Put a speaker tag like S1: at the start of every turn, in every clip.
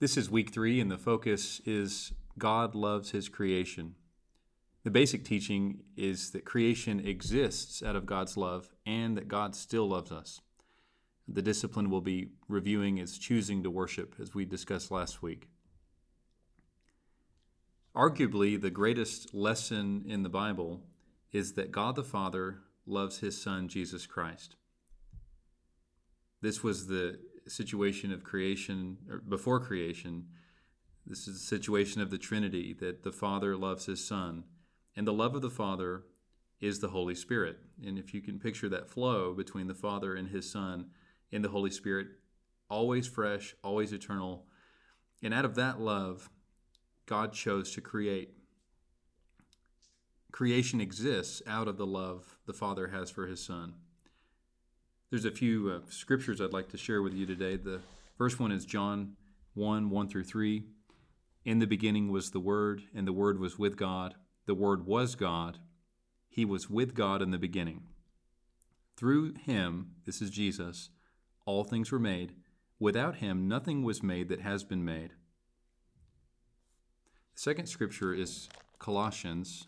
S1: This is week three, and the focus is God loves his creation. The basic teaching is that creation exists out of God's love and that God still loves us. The discipline we'll be reviewing is choosing to worship, as we discussed last week. Arguably, the greatest lesson in the Bible is that God the Father loves his Son, Jesus Christ. This was the situation of creation, or before creation. This is the situation of the Trinity that the Father loves his Son, and the love of the Father is the Holy Spirit. And if you can picture that flow between the Father and his Son in the Holy Spirit, always fresh, always eternal. And out of that love, God chose to create. Creation exists out of the love the Father has for his Son. There's a few uh, scriptures I'd like to share with you today. The first one is John 1 1 through 3. In the beginning was the Word, and the Word was with God. The Word was God. He was with God in the beginning. Through him, this is Jesus, all things were made. Without him, nothing was made that has been made. The second scripture is Colossians.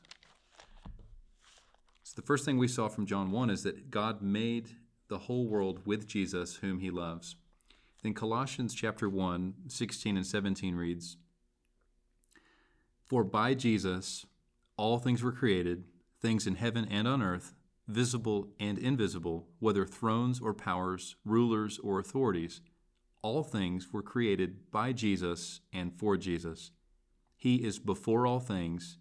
S1: So the first thing we saw from John 1 is that God made the whole world with Jesus, whom he loves. Then Colossians chapter 1, 16 and 17 reads For by Jesus all things were created, things in heaven and on earth, visible and invisible, whether thrones or powers, rulers or authorities. All things were created by Jesus and for Jesus. He is before all things,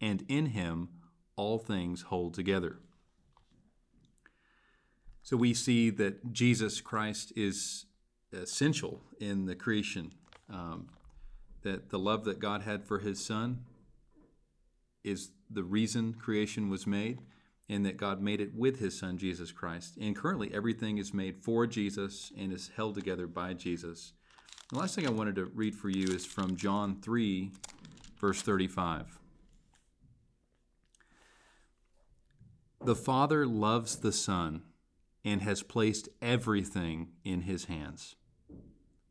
S1: and in him all things hold together. So we see that Jesus Christ is essential in the creation. Um, that the love that God had for his son is the reason creation was made, and that God made it with his son, Jesus Christ. And currently, everything is made for Jesus and is held together by Jesus. The last thing I wanted to read for you is from John 3, verse 35. The Father loves the Son and has placed everything in his hands.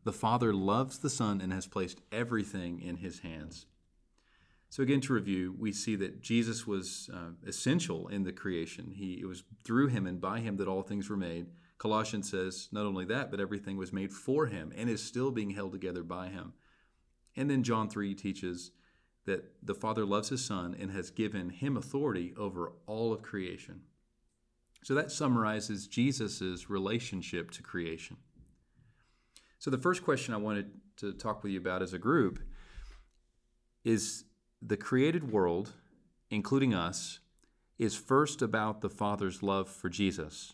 S1: The Father loves the Son and has placed everything in his hands. So, again, to review, we see that Jesus was uh, essential in the creation. He, it was through him and by him that all things were made. Colossians says not only that, but everything was made for him and is still being held together by him. And then John 3 teaches that the Father loves his Son and has given him authority over all of creation. So that summarizes Jesus' relationship to creation. So the first question I wanted to talk with you about as a group is the created world, including us, is first about the Father's love for Jesus.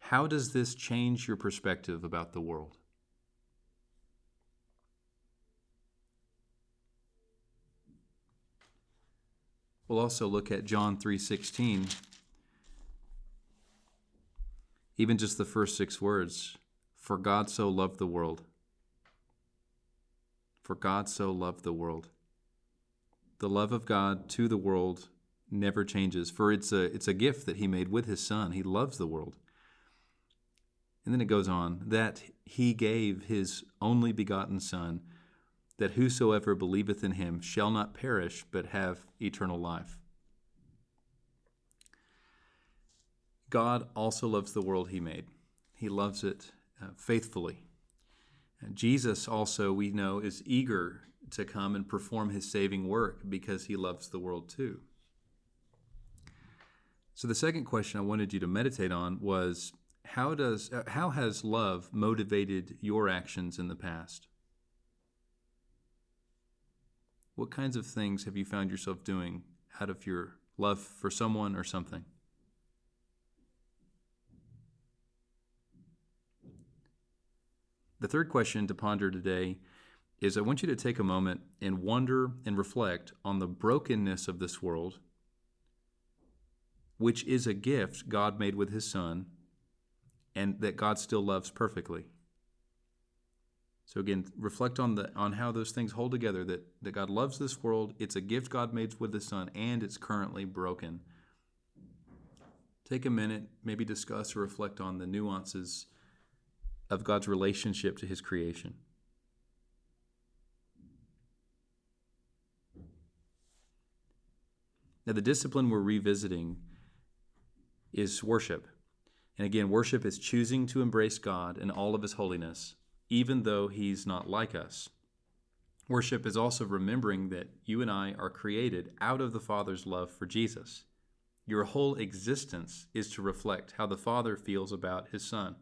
S1: How does this change your perspective about the world? We'll also look at John 3:16 even just the first six words For God so loved the world. For God so loved the world. The love of God to the world never changes, for it's a, it's a gift that He made with His Son. He loves the world. And then it goes on that He gave His only begotten Son, that whosoever believeth in Him shall not perish, but have eternal life. God also loves the world he made. He loves it uh, faithfully. And Jesus also, we know, is eager to come and perform his saving work because he loves the world too. So the second question I wanted you to meditate on was how does uh, how has love motivated your actions in the past? What kinds of things have you found yourself doing out of your love for someone or something? The third question to ponder today is I want you to take a moment and wonder and reflect on the brokenness of this world, which is a gift God made with His Son, and that God still loves perfectly. So again, reflect on the on how those things hold together. That that God loves this world. It's a gift God made with His Son, and it's currently broken. Take a minute, maybe discuss or reflect on the nuances of God's relationship to his creation. Now, the discipline we're revisiting is worship. And again, worship is choosing to embrace God and all of his holiness, even though he's not like us. Worship is also remembering that you and I are created out of the Father's love for Jesus. Your whole existence is to reflect how the Father feels about his Son.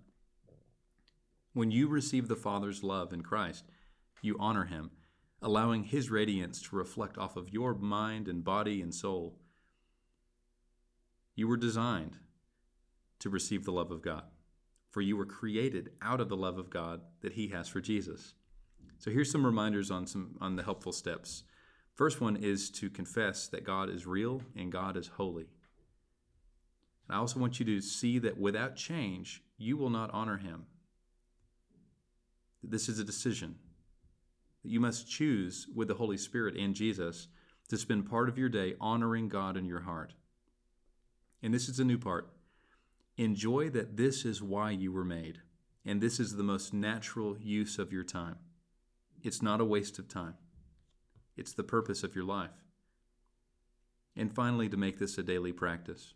S1: When you receive the Father's love in Christ, you honor him, allowing his radiance to reflect off of your mind and body and soul. You were designed to receive the love of God, for you were created out of the love of God that he has for Jesus. So here's some reminders on some on the helpful steps. First one is to confess that God is real and God is holy. And I also want you to see that without change, you will not honor him. This is a decision that you must choose with the Holy Spirit and Jesus to spend part of your day honoring God in your heart. And this is a new part. Enjoy that this is why you were made, and this is the most natural use of your time. It's not a waste of time, it's the purpose of your life. And finally, to make this a daily practice.